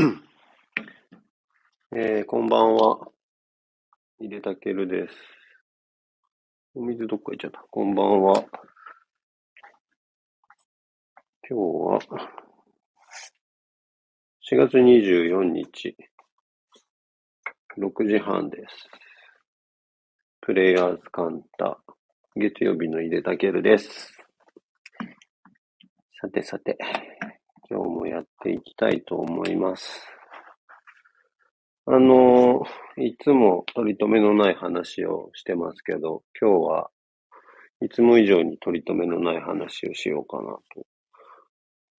えー、こんばんは。井出たけるです。お水どっか行っちゃった。こんばんは。今日は、4月24日、6時半です。プレイヤーズカンタ、月曜日の井出たけるです。さてさて、ていきたいと思います。あの、いつも取り留めのない話をしてますけど、今日はいつも以上に取り留めのない話をしようかなと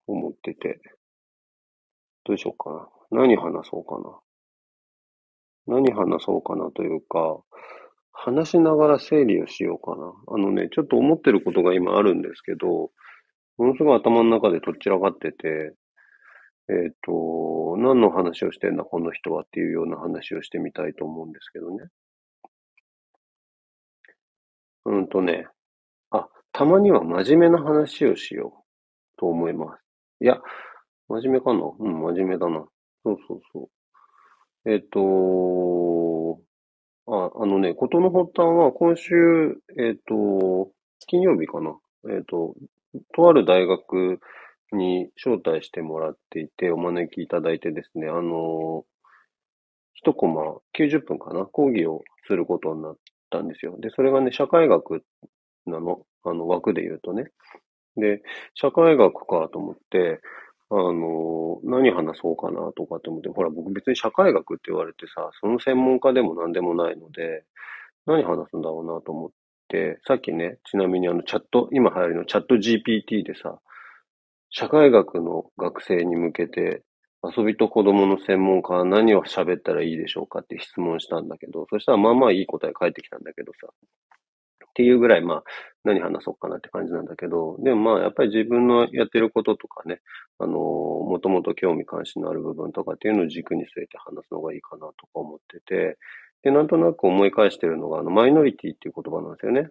思ってて、どうしようかな。何話そうかな。何話そうかなというか、話しながら整理をしようかな。あのね、ちょっと思ってることが今あるんですけど、ものすごい頭の中でとっちらかってて、えっ、と、何の話をしてんだ、この人はっていうような話をしてみたいと思うんですけどね。うんとね、あ、たまには真面目な話をしようと思います。いや、真面目かな？うん、真面目だな。そうそうそう。えっ、と、あ、あのね、ことの発端は今週、えっ、と、金曜日かな。えっ、と、とある大学に招待してもらっていて、お招きいただいてですね、あの、一コマ90分かな、講義をすることになったんですよ。で、それがね、社会学なの、あの枠で言うとね。で、社会学かと思って、あの、何話そうかなとかって思って、ほら、僕別に社会学って言われてさ、その専門家でも何でもないので、何話すんだろうなと思って、さっきね、ちなみにあのチャット、今流行りのチャット GPT でさ、社会学の学生に向けて、遊びと子供の専門家は何を喋ったらいいでしょうかって質問したんだけど、そしたらまあまあいい答え返ってきたんだけどさ。っていうぐらいまあ何話そうかなって感じなんだけど、でもまあやっぱり自分のやってることとかね、あの、もともと興味関心のある部分とかっていうのを軸に据えて話すのがいいかなとか思ってて、で、なんとなく思い返してるのが、あの、マイノリティっていう言葉なんですよね。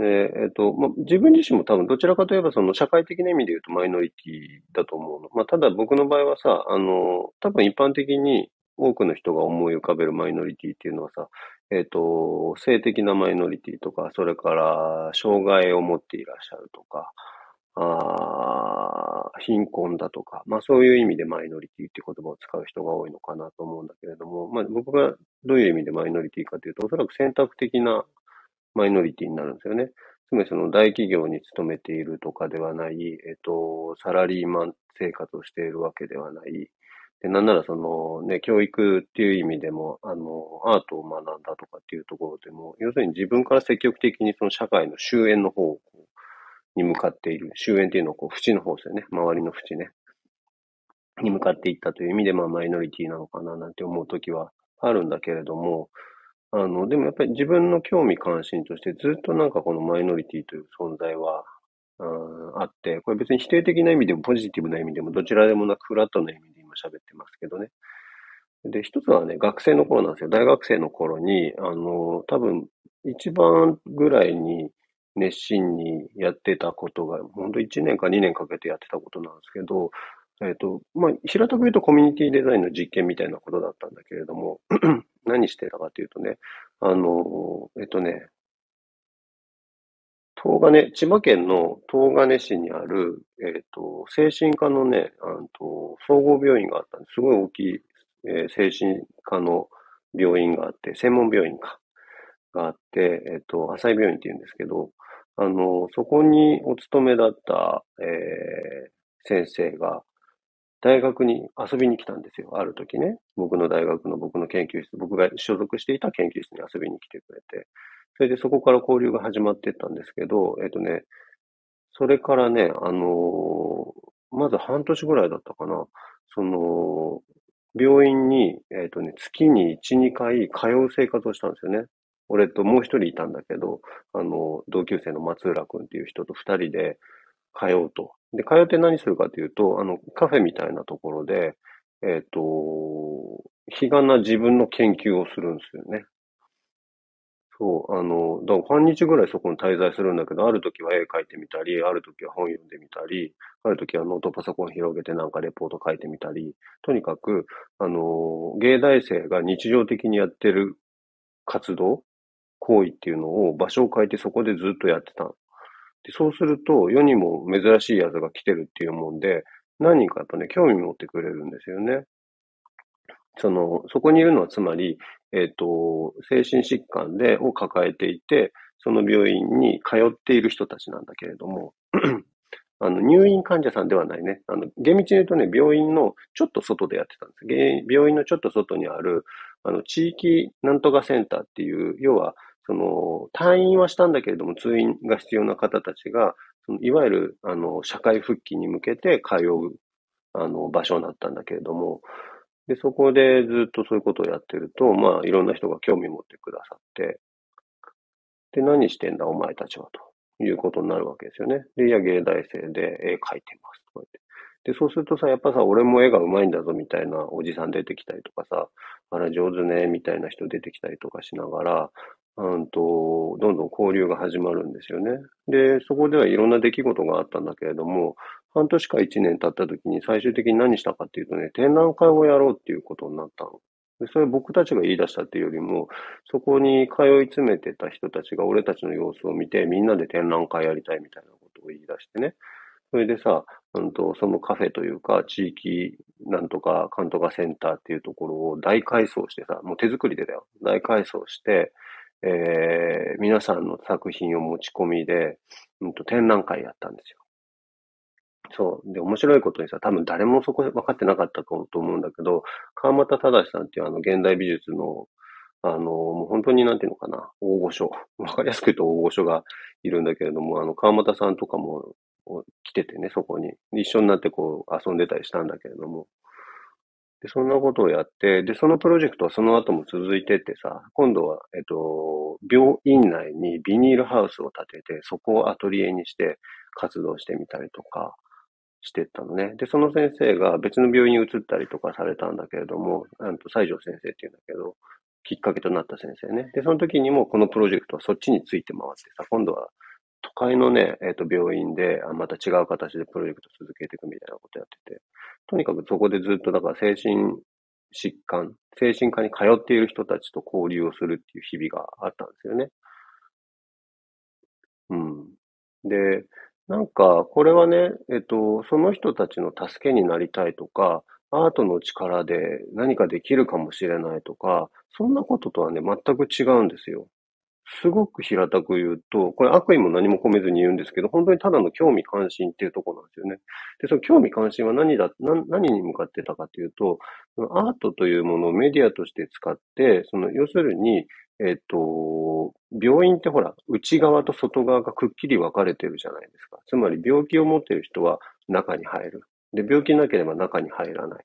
ええっと、まあ、自分自身も多分どちらかといえばその社会的な意味で言うとマイノリティだと思うの。まあ、ただ僕の場合はさ、あの、多分一般的に多くの人が思い浮かべるマイノリティっていうのはさ、えっと、性的なマイノリティとか、それから障害を持っていらっしゃるとか、あ貧困だとか、まあそういう意味でマイノリティって言葉を使う人が多いのかなと思うんだけれども、まあ僕がどういう意味でマイノリティかというと、おそらく選択的なマイノリティになるんですよね。つまりその大企業に勤めているとかではない、えっと、サラリーマン生活をしているわけではない。で、なんならそのね、教育っていう意味でも、あの、アートを学んだとかっていうところでも、要するに自分から積極的にその社会の終焉の方に向かっている。終焉っていうのはこう、縁の方ですよね。周りの縁ね。に向かっていったという意味で、まあ、マイノリティなのかななんて思うときはあるんだけれども、あの、でもやっぱり自分の興味関心としてずっとなんかこのマイノリティという存在は、あって、これ別に否定的な意味でもポジティブな意味でもどちらでもなくフラットな意味で今喋ってますけどね。で、一つはね、学生の頃なんですよ。大学生の頃に、あの、多分一番ぐらいに熱心にやってたことが、本当1年か2年かけてやってたことなんですけど、えっ、と、まあ、平たく言うとコミュニティデザインの実験みたいなことだったんだけれども、何してたかというとね、あの、えっ、とね、東金、千葉県の東金市にある、えっ、と、精神科のね、あと総合病院があったんです。すごい大きい、えー、精神科の病院があって、専門病院か、があって、えっ、と、浅井病院って言うんですけど、あの、そこにお勤めだった、えー、先生が、大学に遊びに来たんですよ。ある時ね。僕の大学の僕の研究室、僕が所属していた研究室に遊びに来てくれて。それでそこから交流が始まっていったんですけど、えっ、とね、それからね、あのー、まず半年ぐらいだったかな。その、病院に、えっ、とね、月に1、2回通う生活をしたんですよね。俺ともう一人いたんだけど、あの、同級生の松浦くんっていう人と二人で通うと。で、通って何するかというと、あの、カフェみたいなところで、えっ、と、日がな自分の研究をするんですよね。そう、あの、だから半日ぐらいそこに滞在するんだけど、ある時は絵描いてみたり、ある時は本読んでみたり、ある時はノートパソコン広げてなんかレポート書いてみたり、とにかく、あの、芸大生が日常的にやってる活動、行為っていうのを場所を変えてそこでずっとやってたそうすると、世にも珍しいやつが来てるっていうもんで、何人かやっぱね、興味持ってくれるんですよね。その、そこにいるのはつまり、えっ、ー、と、精神疾患で、を抱えていて、その病院に通っている人たちなんだけれども、あの、入院患者さんではないね。あの、厳密に言うとね、病院のちょっと外でやってたんです。病院のちょっと外にある、あの、地域なんとかセンターっていう、要は、その、退院はしたんだけれども、通院が必要な方たちが、そのいわゆる、あの、社会復帰に向けて通う、あの、場所だったんだけれども、で、そこでずっとそういうことをやってると、まあ、いろんな人が興味持ってくださって、で、何してんだ、お前たちは、ということになるわけですよね。で、いや、芸大生で絵描いてます、とか言って。で、そうするとさ、やっぱさ、俺も絵が上手いんだぞ、みたいなおじさん出てきたりとかさ、あら、上手ね、みたいな人出てきたりとかしながら、うんと、どんどん交流が始まるんですよね。で、そこではいろんな出来事があったんだけれども、半年か一年経った時に最終的に何したかっていうとね、展覧会をやろうっていうことになったの。でそれ僕たちが言い出したっていうよりも、そこに通い詰めてた人たちが俺たちの様子を見て、みんなで展覧会やりたいみたいなことを言い出してね。それでさ、うんと、そのカフェというか、地域なんとか、かんとかセンターっていうところを大改装してさ、もう手作りでだよ。大改装して、えー、皆さんの作品を持ち込みで、うんと、展覧会やったんですよ。そう。で、面白いことにさ、多分誰もそこ分かってなかったと思うんだけど、川又忠さんっていうあの、現代美術の、あの、もう本当になんていうのかな、大御所。わかりやすく言うと大御所がいるんだけれども、あの、川又さんとかも来ててね、そこに。一緒になってこう遊んでたりしたんだけれども、で、そんなことをやって、で、そのプロジェクトはその後も続いてってさ、今度は、えっと、病院内にビニールハウスを建てて、そこをアトリエにして活動してみたりとかしてったのね。で、その先生が別の病院に移ったりとかされたんだけれども、あと西条先生っていうんだけど、きっかけとなった先生ね。で、その時にもこのプロジェクトはそっちについて回ってさ、今度は都会のね、えっ、と、病院で、また違う形でプロジェクト続けていくみたいなことやってて、とにかくそこでずっと、だから精神疾患、精神科に通っている人たちと交流をするっていう日々があったんですよね。うん。で、なんか、これはね、えっと、その人たちの助けになりたいとか、アートの力で何かできるかもしれないとか、そんなこととはね、全く違うんですよ。すごく平たく言うと、これ悪意も何も込めずに言うんですけど、本当にただの興味関心っていうところなんですよね。で、その興味関心は何だ、何に向かってたかというと、アートというものをメディアとして使って、その、要するに、えっ、と、病院ってほら、内側と外側がくっきり分かれてるじゃないですか。つまり病気を持っている人は中に入る。で、病気なければ中に入らない。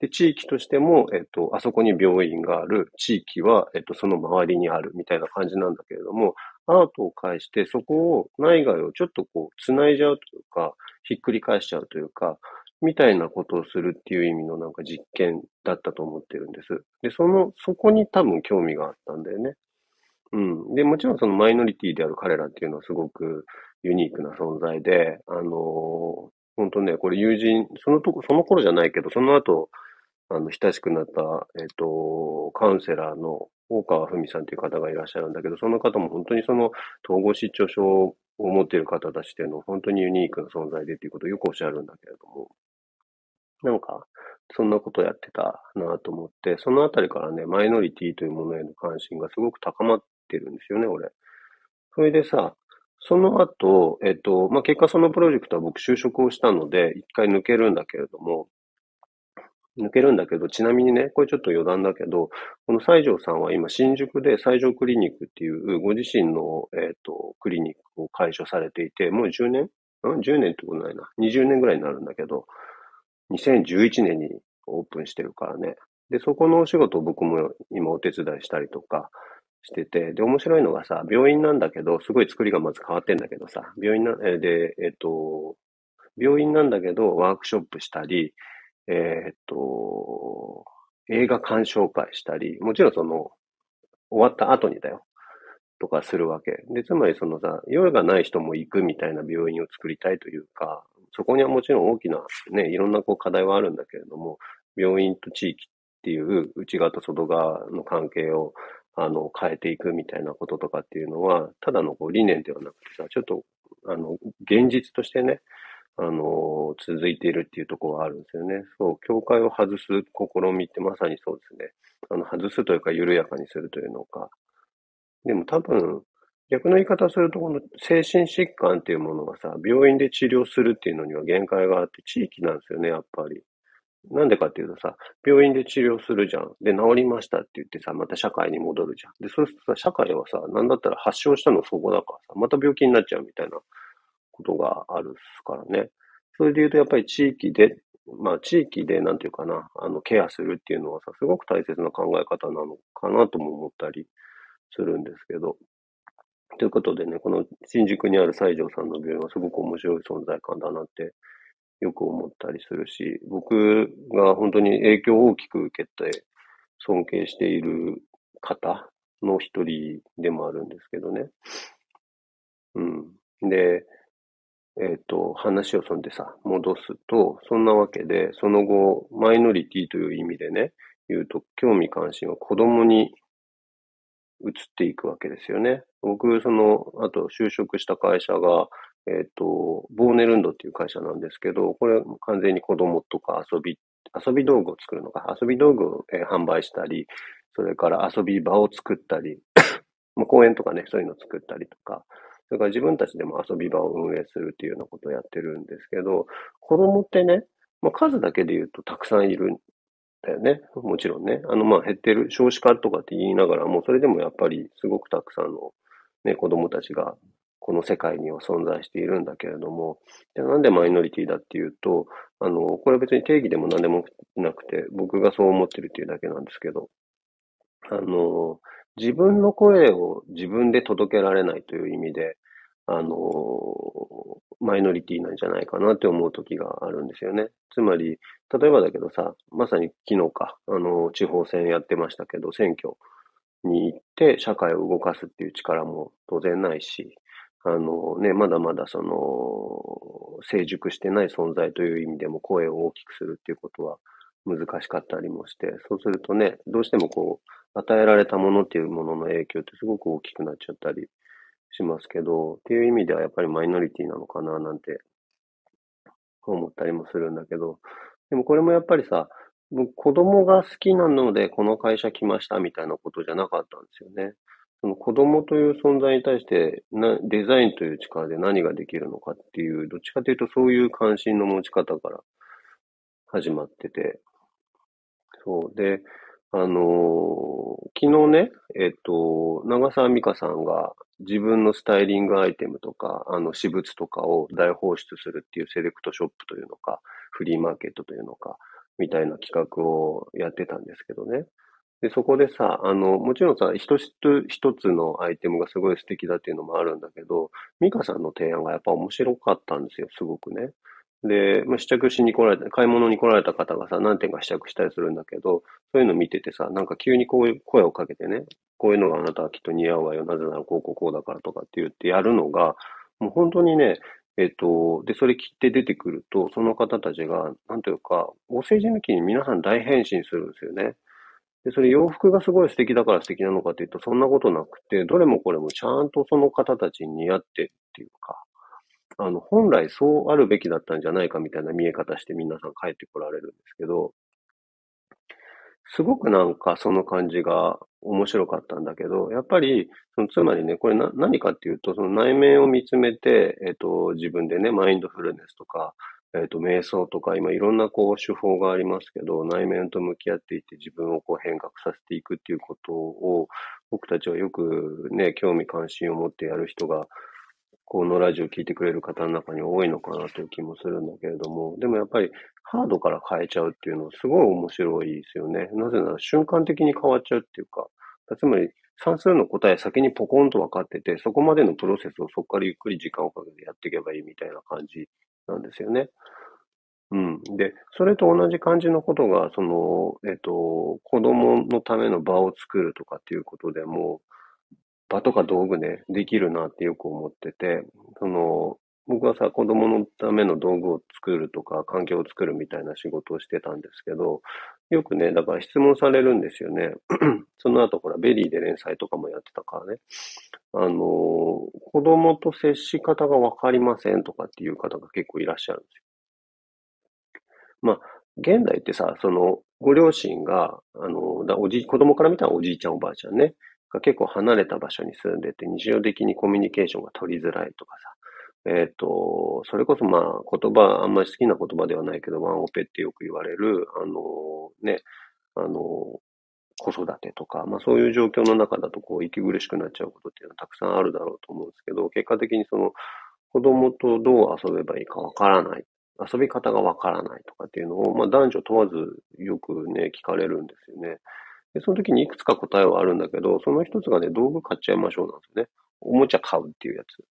で、地域としても、えっと、あそこに病院がある、地域は、えっと、その周りにあるみたいな感じなんだけれども、アートを介して、そこを、内外をちょっとこう、繋いじゃうというか、ひっくり返しちゃうというか、みたいなことをするっていう意味のなんか実験だったと思ってるんです。で、その、そこに多分興味があったんだよね。うん。で、もちろんそのマイノリティである彼らっていうのはすごくユニークな存在で、あのー、本当ね、これ友人、そのとこ、その頃じゃないけど、その後、あの、親しくなった、えっ、ー、と、カウンセラーの大川文さんという方がいらっしゃるんだけど、その方も本当にその統合失調症を持っている方たちっていうのは本当にユニークな存在でっていうことをよくおっしゃるんだけれども、なんか、そんなことやってたなと思って、そのあたりからね、マイノリティというものへの関心がすごく高まってるんですよね、俺。それでさ、その後、えっと、まあ、結果そのプロジェクトは僕就職をしたので、一回抜けるんだけれども、抜けるんだけど、ちなみにね、これちょっと余談だけど、この西条さんは今新宿で西条クリニックっていうご自身の、え、ー、と、クリニックを開所されていて、もう10年？ん ?10 年ってことないな。20年ぐらいになるんだけど、2011年にオープンしてるからね。で、そこのお仕事を僕も今お手伝いしたりとかしてて、で、面白いのがさ、病院なんだけど、すごい作りがまず変わってんだけどさ、病院な、で、えっ、ー、と、病院なんだけど、ワークショップしたり、え、っと、映画鑑賞会したり、もちろんその、終わった後にだよ。とかするわけ。で、つまりそのさ、用がない人も行くみたいな病院を作りたいというか、そこにはもちろん大きなね、いろんなこう課題はあるんだけれども、病院と地域っていう内側と外側の関係をあの変えていくみたいなこととかっていうのは、ただのこう理念ではなくてさ、ちょっとあの現実としてね、あの、続いているっていうところはあるんですよね。そう、境界を外す試みってまさにそうですね。あの、外すというか緩やかにするというのか。でも多分、逆の言い方すると、この精神疾患っていうものがさ、病院で治療するっていうのには限界があって、地域なんですよね、やっぱり。なんでかっていうとさ、病院で治療するじゃん。で、治りましたって言ってさ、また社会に戻るじゃん。で、そうするとさ、社会はさ、なんだったら発症したのそこだからさ、また病気になっちゃうみたいなことがあるからね。それで言うと、やっぱり地域で、まあ、地域で、なんていうかな、あの、ケアするっていうのはさ、すごく大切な考え方なのかなとも思ったりするんですけど。ということでね、この新宿にある西条さんの病院はすごく面白い存在感だなってよく思ったりするし、僕が本当に影響を大きく受けて尊敬している方の一人でもあるんですけどね。うん。で、えっ、ー、と、話をそんでさ、戻すと、そんなわけで、その後、マイノリティという意味でね、言うと、興味関心は子供に移っていくわけですよね。僕、その、あと就職した会社が、えっ、ー、と、ボーネルンドっていう会社なんですけど、これ完全に子供とか遊び、遊び道具を作るのか、遊び道具を、えー、販売したり、それから遊び場を作ったり、公園とかね、そういうのを作ったりとか、それから自分たちでも遊び場を運営するっていうようなことをやってるんですけど、子供ってね、まあ、数だけで言うとたくさんいるんだよね。もちろんね。あの、まあ、減ってる、少子化とかって言いながらも、それでもやっぱりすごくたくさんのね、子供たちがこの世界には存在しているんだけれども、でなんでマイノリティだっていうと、あの、これは別に定義でも何でもなくて、僕がそう思ってるっていうだけなんですけど、あの、自分の声を自分で届けられないという意味で、あの、マイノリティなんじゃないかなって思う時があるんですよね。つまり、例えばだけどさ、まさに昨日か、あの、地方選やってましたけど、選挙に行って社会を動かすっていう力も当然ないし、あのね、まだまだその、成熟してない存在という意味でも声を大きくするっていうことは難しかったりもして、そうするとね、どうしてもこう、与えられたものっていうものの影響ってすごく大きくなっちゃったりしますけど、っていう意味ではやっぱりマイノリティなのかななんて思ったりもするんだけど、でもこれもやっぱりさ、子供が好きなのでこの会社来ましたみたいなことじゃなかったんですよね。その子供という存在に対してな、デザインという力で何ができるのかっていう、どっちかというとそういう関心の持ち方から始まってて、そう。で、あの、昨日ね、えっと、長澤美香さんが自分のスタイリングアイテムとか、あの、私物とかを大放出するっていうセレクトショップというのか、フリーマーケットというのか、みたいな企画をやってたんですけどね。で、そこでさ、あの、もちろんさ、一つ一つのアイテムがすごい素敵だっていうのもあるんだけど、ミカさんの提案がやっぱ面白かったんですよ、すごくね。で、まあ、試着しに来られた、買い物に来られた方がさ、何点か試着したりするんだけど、そういうの見ててさ、なんか急にこういう声をかけてね、こういうのがあなたはきっと似合うわよ、なぜならこうこうこうだからとかって言ってやるのが、もう本当にね、えっと、で、それ切って出てくると、その方たちが、なんというか、お世辞抜きに皆さん大変身するんですよね。で、それ洋服がすごい素敵だから素敵なのかっていうと、そんなことなくて、どれもこれもちゃんとその方たちに似合ってっていうか、あの、本来そうあるべきだったんじゃないかみたいな見え方して皆さん帰ってこられるんですけど、すごくなんかその感じが面白かったんだけど、やっぱり、そのつまりね、これな何かっていうと、その内面を見つめて、えっ、と、自分でね、マインドフルネスとか、えっ、と、瞑想とか、今いろんなこう手法がありますけど、内面と向き合っていって自分をこう変革させていくっていうことを、僕たちはよくね、興味関心を持ってやる人が、このラジオ聞いてくれる方の中に多いのかなという気もするんだけれども、でもやっぱりハードから変えちゃうっていうのはすごい面白いですよね。なぜなら瞬間的に変わっちゃうっていうか、つまり算数の答え先にポコンと分かってて、そこまでのプロセスをそこからゆっくり時間をかけてやっていけばいいみたいな感じなんですよね。うん。で、それと同じ感じのことが、その、えっと、子供のための場を作るとかっていうことでも、場とか道具ね、できるなってよく思ってて、その、僕はさ、子供のための道具を作るとか、環境を作るみたいな仕事をしてたんですけど、よくね、だから質問されるんですよね。その後、ほら、 VERYで連載とかもやってたからね。あの、子供と接し方がわかりませんとかっていう方が結構いらっしゃるんですよ。まあ、現代ってさ、その、ご両親が、あの、だおじ、子供から見たらおじいちゃんおばあちゃんね、が結構離れた場所に住んでて、日常的にコミュニケーションが取りづらいとかさ、えっ、と、それこそまあ言葉、あんまり好きな言葉ではないけど、ワンオペってよく言われる、あの、ね、あの、子育てとか、まあそういう状況の中だとこう息苦しくなっちゃうことっていうのはたくさんあるだろうと思うんですけど、結果的にその子供とどう遊べばいいかわからない。遊び方がわからないとかっていうのを、まあ男女問わずよくね、聞かれるんですよね。で、その時にいくつか答えはあるんだけど、その一つがね、道具買っちゃいましょうなんですよね。おもちゃ買うっていうやつ。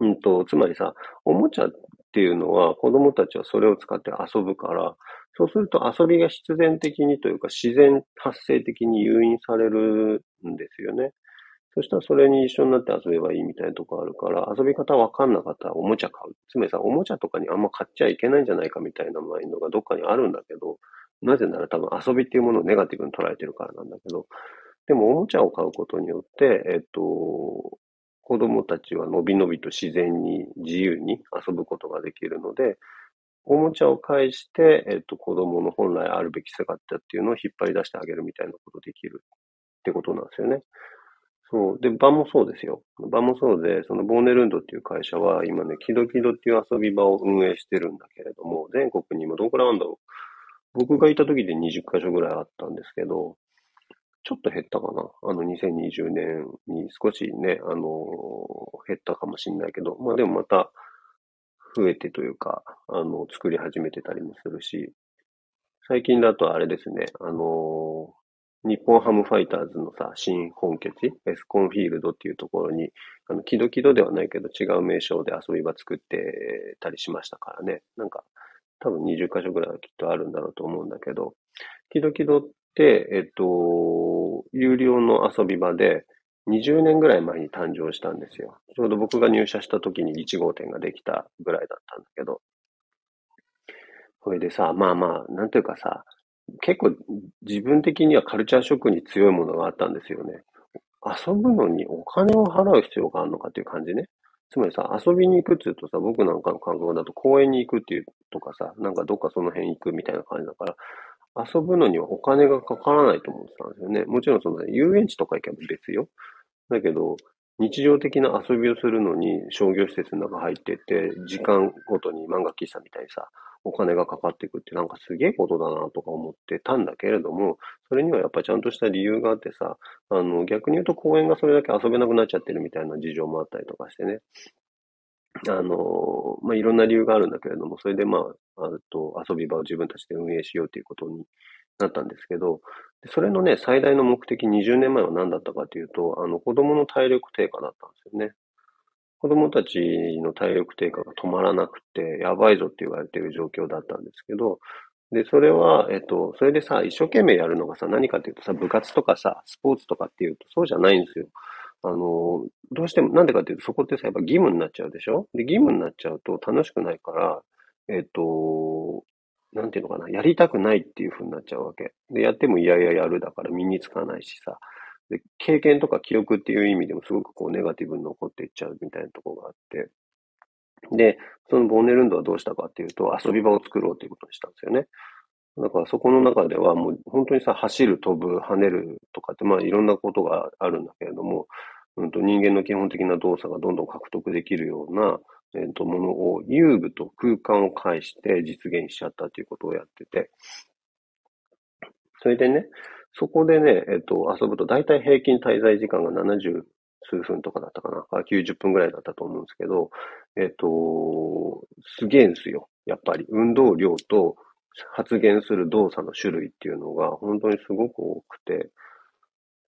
うんと、つまりさ、おもちゃっていうのは子供たちはそれを使って遊ぶから、そうすると遊びが必然的にというか自然発生的に誘引されるんですよね。そしたらそれに一緒になって遊べばいいみたいなとこあるから、遊び方わかんなかったらおもちゃ買う。つまりさ、おもちゃとかにあんま買っちゃいけないんじゃないかみたいなマインドがどっかにあるんだけど、なぜなら多分遊びっていうものをネガティブに捉えてるからなんだけど、でもおもちゃを買うことによって、えっと、子供たちはのびのびと自然に自由に遊ぶことができるので、おもちゃを介して、えっと、子供の本来あるべき姿っていうのを引っ張り出してあげるみたいなことできるってことなんですよね。そう。で、場もそうですよ。場もそうで、そのボーネルンドっていう会社は今ね、キドキドっていう遊び場を運営してるんだけれども、全国に今どんくらあるんだろう。僕がいた時で20カ所ぐらいあったんですけど、ちょっと減ったかな。あの、2020年に少しね、あの減ったかもしれないけど、まあでもまた増えてというか、あの、作り始めてたりもするし、最近だとあれですね、あの日本ハムファイターズのさ、新本拠地、エスコンフィールドっていうところに、あの、キドキドではないけど違う名称で遊び場作ってたりしましたからね。なんか、多分20カ所ぐらいはきっとあるんだろうと思うんだけど、キドキドって、えっと、有料の遊び場で、20年ぐらい前に誕生したんですよ。ちょうど僕が入社した時に1号店ができたぐらいだったんだけど。それでさ、まあまあ、なんていうかさ、結構自分的にはカルチャーショックに強いものがあったんですよね。遊ぶのにお金を払う必要があるのかっていう感じね。つまりさ、遊びに行くっていうとさ、僕なんかの感覚だと公園に行くっていうとかさ、なんかどっかその辺行くみたいな感じだから、遊ぶのにはお金がかからないと思ってたんですよね。もちろんその遊園地とか行けば別よ。だけど、日常的な遊びをするのに商業施設の中入ってって、時間ごとに漫画喫茶みたいにさ、お金がかかっていくってなんかすげえことだなとか思ってたんだけれども、それにはやっぱちゃんとした理由があってさ、あの、逆に言うと公園がそれだけ遊べなくなっちゃってるみたいな事情もあったりとかしてね。あの、まあ、いろんな理由があるんだけれども、それでまあ、あと遊び場を自分たちで運営しようということになったんですけど、それのね、最大の目的20年前は何だったかというと、あの、子供の体力低下だったんですよね。子供たちの体力低下が止まらなくて、やばいぞって言われてる状況だったんですけど、で、それは、えっと、それでさ、一生懸命やるのがさ、何かっていうとさ、部活とかさ、スポーツとかっていうと、そうじゃないんですよ。あの、どうしても、なんでかっていうと、そこってさ、やっぱ義務になっちゃうでしょ？で、義務になっちゃうと楽しくないから、えっと、なんていうのかな、やりたくないっていう風になっちゃうわけ。で、やってもいやいややるだから身につかないしさ。で、経験とか記憶っていう意味でもすごくこうネガティブに残っていっちゃうみたいなところがあって。で、そのボーネルンドはどうしたかっていうと、遊び場を作ろうということにしたんですよね。だからそこの中ではもう本当にさ、走る、飛ぶ、跳ねるとかって、まあいろんなことがあるんだけれども、うんと人間の基本的な動作がどんどん獲得できるような、えっ、と、ものを遊具と空間を介して実現しちゃったということをやってて、それでね、そこでね、えっ、と、遊ぶと大体平均滞在時間が70数分とかだったかな。か90分ぐらいだったと思うんですけど、えっ、と、すげえんすよ。やっぱり運動量と発現する動作の種類っていうのが本当にすごく多くて、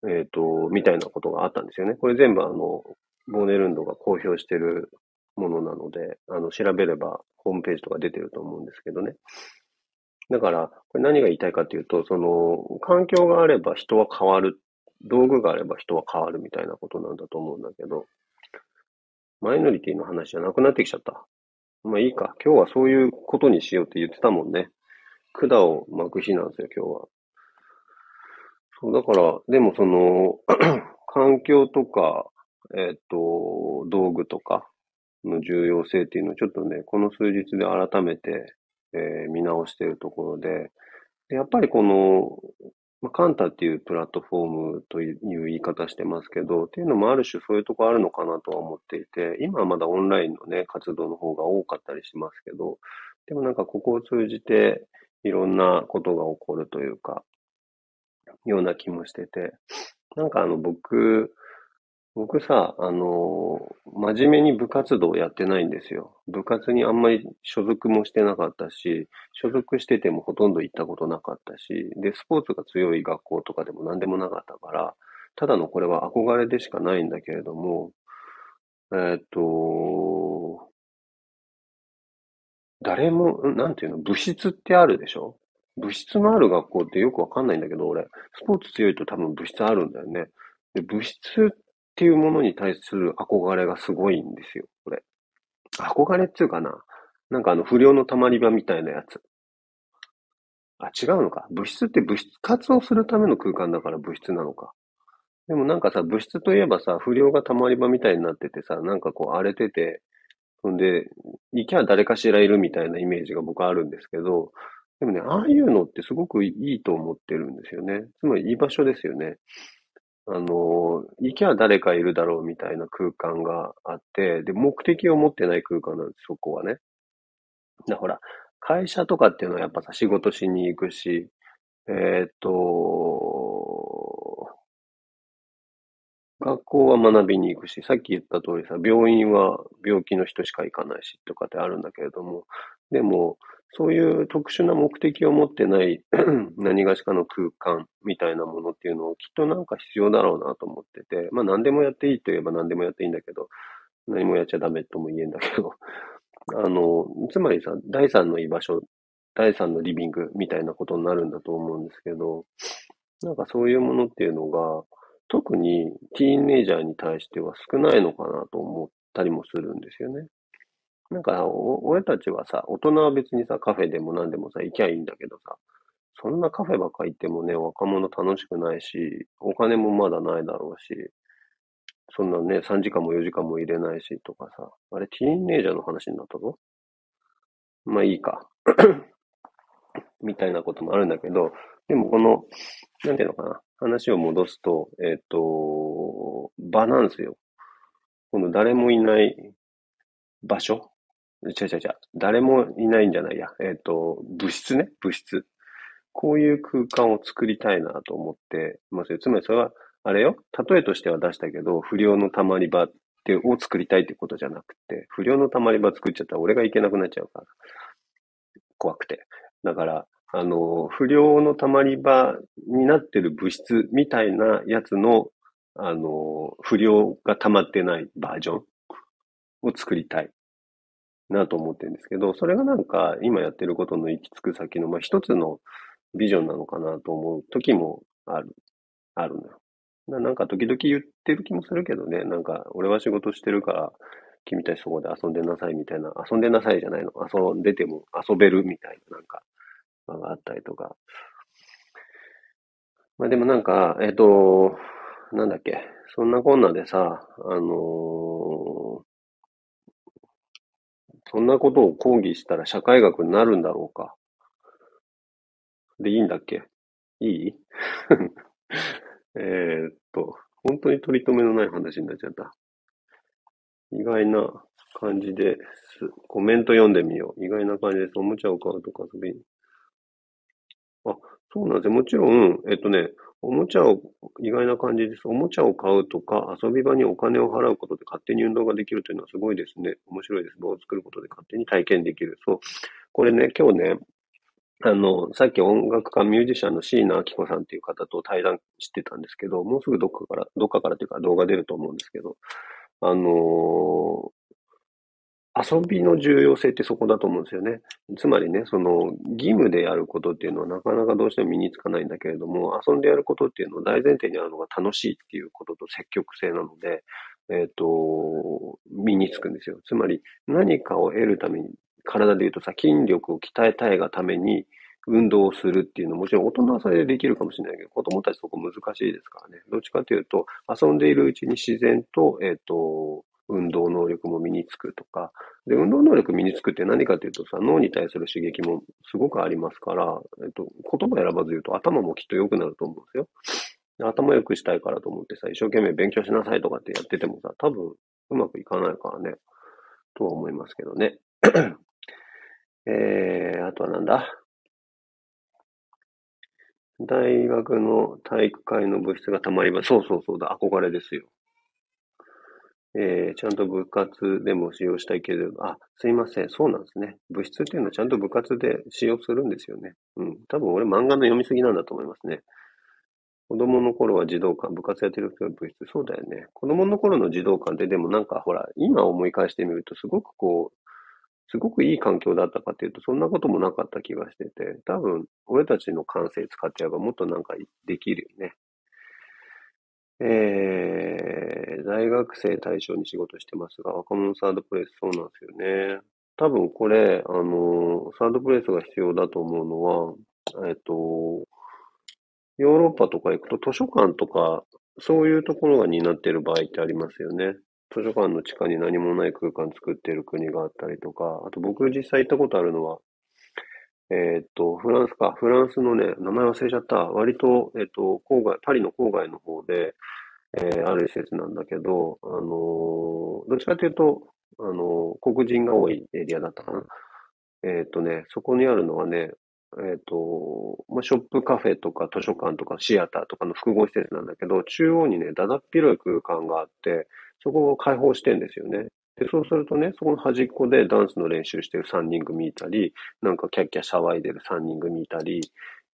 えっ、と、みたいなことがあったんですよね。これ全部あの、ボーネルンドが公表してるものなので、あの、調べればホームページとか出てると思うんですけどね。だから、これ何が言いたいかというと、その、環境があれば人は変わる道具があれば人は変わるみたいなことなんだと思うんだけど、マイノリティの話じゃなくなってきちゃった。まあいいか。今日はそういうことにしようって言ってたもんね。管を巻く日なんですよ、今日は。そう、だから、でもその、環境とか、えっ、と、道具とかの重要性っていうのをちょっとね、この数日で改めて、えー、見直しているところで、でやっぱりこの、まあ、カンタっていうプラットフォームという言い方してますけど、っていうのもある種そういうとこあるのかなとは思っていて、今はまだオンラインのね、活動の方が多かったりしますけど、でもなんかここを通じていろんなことが起こるというか、ような気もしてて、なんかあの僕、僕さ、あの真面目に部活動やってないんですよ。部活にあんまり所属もしてなかったし、所属しててもほとんど行ったことなかったし、で、スポーツが強い学校とかでも何でもなかったから、ただのこれは憧れでしかないんだけれども、えっと、誰も、なんていうの、部室ってあるでしょ？部室のある学校ってよくわかんないんだけど、俺、スポーツ強いと多分部室あるんだよね。で、部室っっていうものに対する憧れがすごいんですよ、これ。憧れっていうかな。なんかあの不良の溜まり場みたいなやつ。あ、違うのか。物質って物質活をするための空間だから物質なのか。でもなんかさ、物質といえばさ、不良が溜まり場みたいになっててさ、なんかこう荒れてて、ほんで、行きゃ誰かしらいるみたいなイメージが僕あるんですけど、でもね、ああいうのってすごくいいと思ってるんですよね。つまりいい場所ですよね。あの、行きゃ誰かいるだろうみたいな空間があって、で、目的を持ってない空間なんです、そこはね。だほら、会社とかっていうのはやっぱさ、仕事しに行くし、えー、っと、学校は学びに行くし、さっき言った通りさ、病院は病気の人しか行かないしとかってあるんだけれども、でも、そういう特殊な目的を持ってない 何がしかの空間みたいなものっていうのをきっとなんか必要だろうなと思ってて、まあ何でもやっていいと言えば何でもやっていいんだけど、何もやっちゃダメとも言えんだけど、あの、つまりさ、第三の居場所、第三のリビングみたいなことになるんだと思うんですけど、なんかそういうものっていうのが、特にティーンネイジャーに対しては少ないのかなと思ったりもするんですよね。なんかお、俺たちはさ、大人は別にさ、カフェでも何でもさ、行きゃいいんだけどさ、そんなカフェばっか行ってもね、若者楽しくないし、お金もまだないだろうし、そんなね、3時間も4時間も入れないしとかさ、あれ、ティーンネイジャーの話になったぞ。まあいいか。みたいなこともあるんだけど、でもこの、なんていうのかな、話を戻すと、えっ、ー、と、場なんですよ。この誰もいない場所違う違う違う。誰もいないんじゃないや。えっ、ー、と、物質ね。物質。こういう空間を作りたいなと思ってますよ。つまりそれは、あれよ。例えとしては出したけど、不良の溜まり場ってを作りたいってことじゃなくて、不良の溜まり場作っちゃったら俺が行けなくなっちゃうから。怖くて。だから、あの、不良の溜まり場になってる物質みたいなやつの、あの、不良が溜まってないバージョンを作りたいなと思ってるんですけど、それがなんか今やってることの行き着く先の、まあ、一つのビジョンなのかなと思う時もある、あるのよ。なんか時々言ってる気もするけどね、なんか俺は仕事してるから、君たちそこで遊んでなさいみたいな、遊んでなさいじゃないの、遊んでても遊べるみたいななんか、があったりとか。まあでもなんか、えっ、ー、と、なんだっけ、そんなこんなでさ、あのー、そんなことを講義したら社会学になるんだろうか。で、いいんだっけ？いい？えっと、本当に取り留めのない話になっちゃった。意外な感じです。コメント読んでみよう。意外な感じです。おもちゃを買うとか遊び。あ、そうなんですよ。もちろん、えっとね、おもちゃを、意外な感じです。おもちゃを買うとか、遊び場にお金を払うことで勝手に運動ができるというのはすごいですね。面白いです。場を作ることで勝手に体験できる。そう。これね、今日ね、あの、さっき音楽家、ミュージシャンの椎名明子さんっていう方と対談してたんですけど、もうすぐどっかから、どっかからというか動画出ると思うんですけど、あの遊びの重要性ってそこだと思うんですよね。つまりね、その義務でやることっていうのはなかなかどうしても身につかないんだけれども、遊んでやることっていうのは大前提にあるのが楽しいっていうことと積極性なので、えっ、と、身につくんですよ。つまり何かを得るために、体で言うとさ、筋力を鍛えたいがために運動をするっていうのはもちろん大人はそれでできるかもしれないけど、子供たちそこ難しいですからね。どっちかというと、遊んでいるうちに自然と、えっ、と、運動能力も身につくとか、で、運動能力身につくって何かというとさ、脳に対する刺激もすごくありますから、えっと、言葉選ばず言うと頭もきっと良くなると思うんですよ。頭良くしたいからと思ってさ、一生懸命勉強しなさいとかってやっててもさ、多分うまくいかないからね、とは思いますけどね。えー、あとはなんだ？大学の体育会の部室がたまりば、そうそうそうだ、憧れですよ。えー、ちゃんと部活でも使用したいけれど、あ、すいません。そうなんですね。部室っていうのはちゃんと部活で使用するんですよね。うん。多分俺漫画の読みすぎなんだと思いますね。子供の頃は児童館、部活やってる人は部室。そうだよね。子供の頃の児童館ってでもなんかほら、今思い返してみるとすごくこう、すごくいい環境だったかっていうと、そんなこともなかった気がしてて、多分、俺たちの感性使ってやればもっとなんかできるよね。えー、大学生対象に仕事してますが、若者サードプレイスそうなんですよね。多分これ、あの、サードプレイスが必要だと思うのは、えっと、ヨーロッパとか行くと図書館とか、そういうところが担っている場合ってありますよね。図書館の地下に何もない空間作っている国があったりとか、あと僕実際行ったことあるのは、えっと、フランスか。フランスのね、名前忘れちゃった。割と、えっと、郊外、パリの郊外の方で、えー、ある施設なんだけど、あのー、どっちかというと、あのー、黒人が多いエリアだったかな。えっとね、そこにあるのはね、えっと、まあ、ショップカフェとか図書館とかシアターとかの複合施設なんだけど、中央にね、だだっ広い空間があって、そこを開放してんですよね。で、そうするとね、そこの端っこでダンスの練習してる3人組いたり、なんかキャッキャ騒いでる3人組いたり、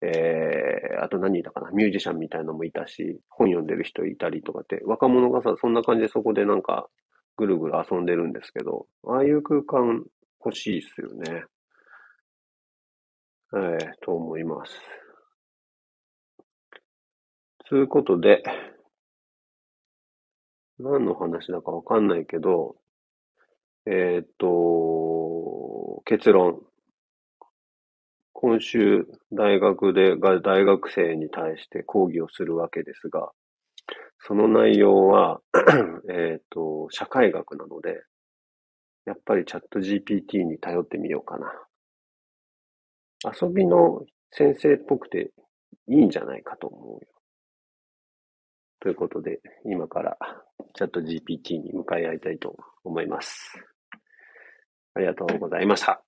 えー、あと何いたかな、ミュージシャンみたいのもいたし、本読んでる人いたりとかって、若者がさ、そんな感じでそこでなんか、ぐるぐる遊んでるんですけど、ああいう空間欲しいっすよね。えー、と思います。つうことで、何の話だかわかんないけど、えーっと、結論。今週、大学で、が大学生に対して講義をするわけですが、その内容は えっと、社会学なので、やっぱりチャット GPT に頼ってみようかな。遊びの先生っぽくていいんじゃないかと思うよ。ということで、今からチャット GPT に向かい合いたいと思います。ありがとうございました。